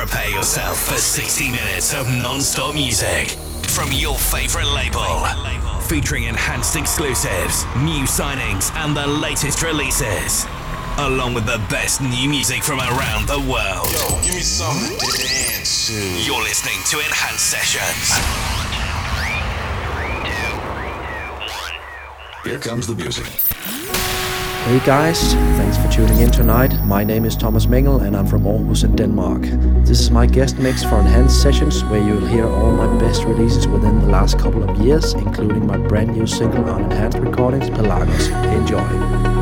Prepare yourself for 60 minutes of non-stop music from your favorite label. Featuring enhanced exclusives, new signings, and the latest releases. Along with the best new music from around the world. Yo, give me something to dance to. You're listening to Enhanced Sessions. Here comes the music. Hey guys, thanks for tuning in tonight. My name is Thomas Mengel and I'm from Aarhus in Denmark. This is my guest mix for Enhanced Sessions where you'll hear all my best releases within the last couple of years, including my brand new single on Enhanced Recordings, Pelagos. Enjoy.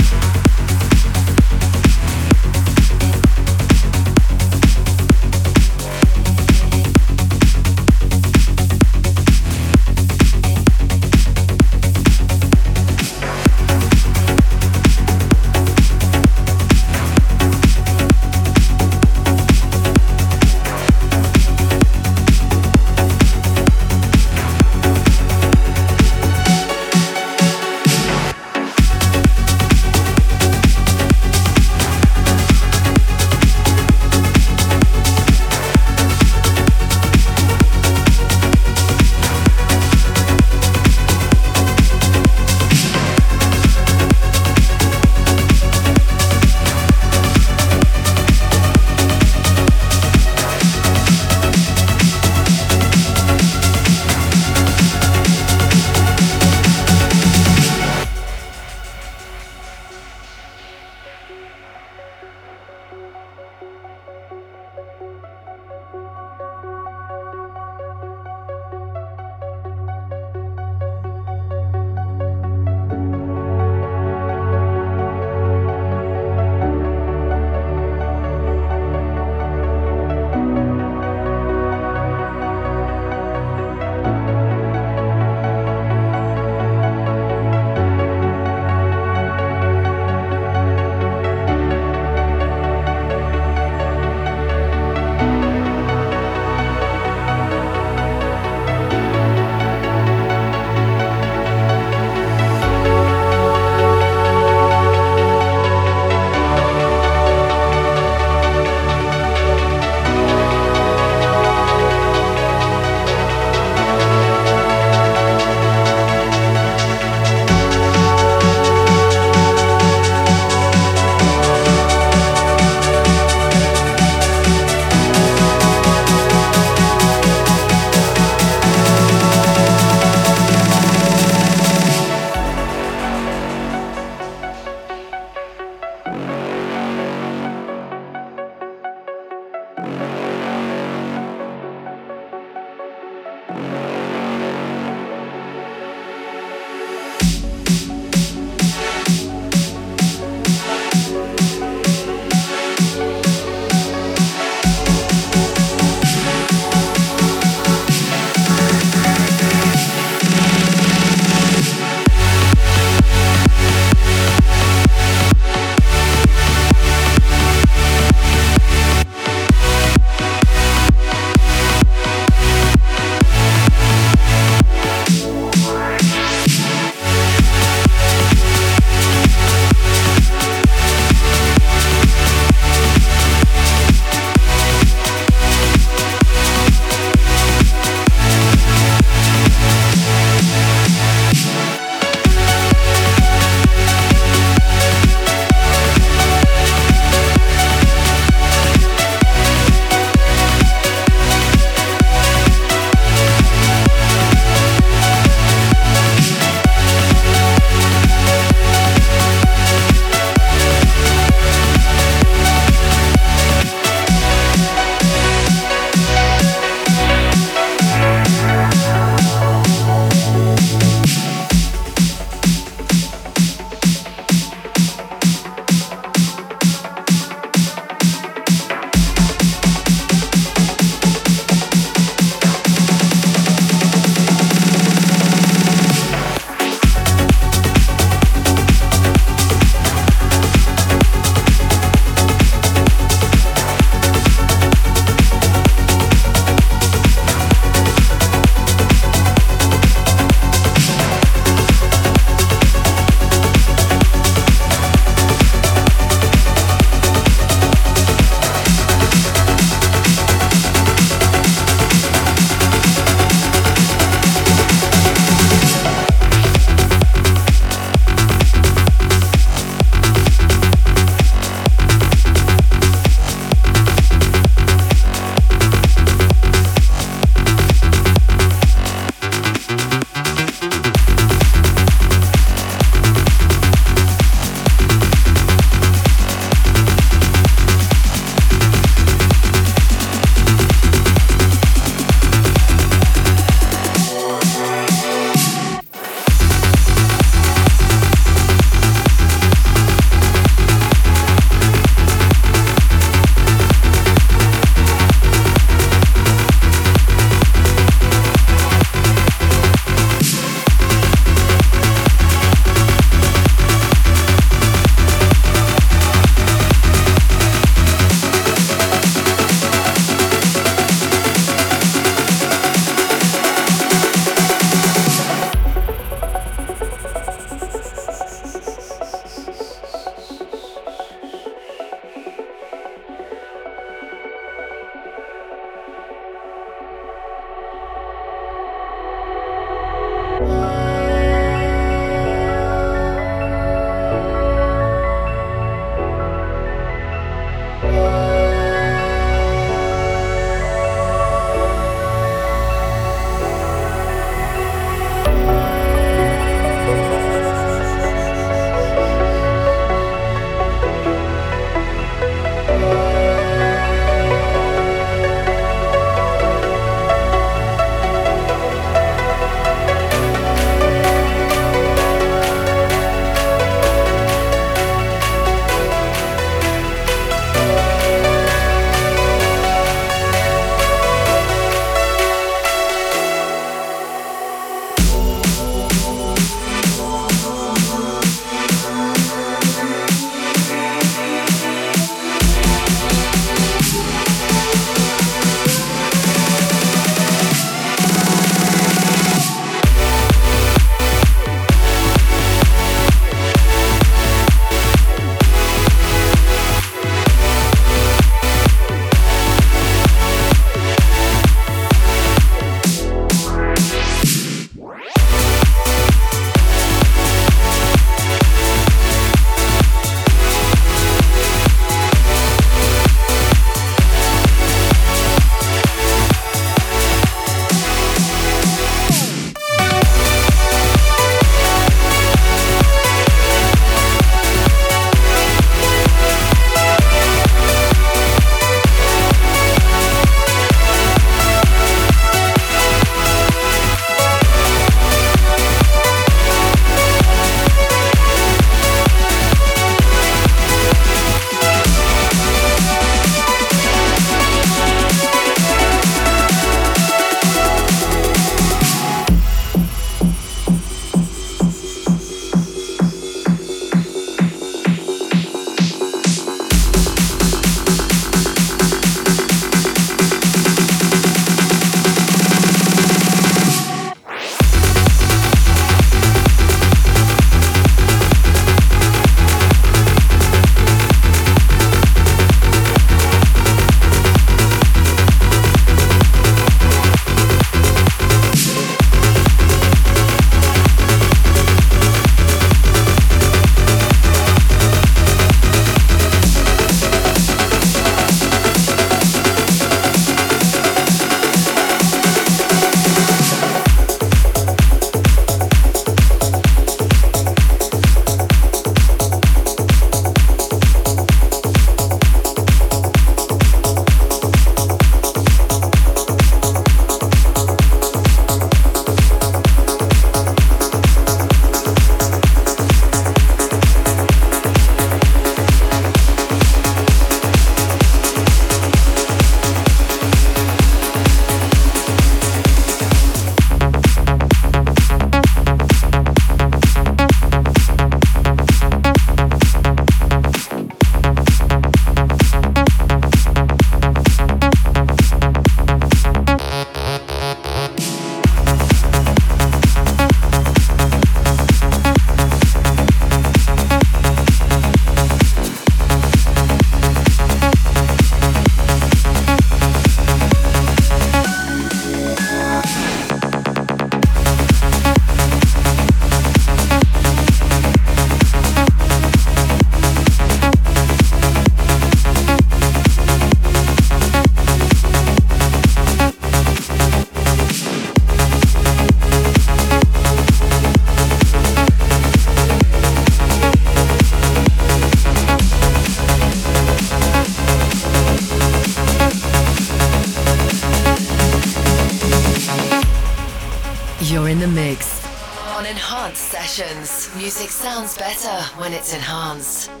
Sounds better when it's enhanced.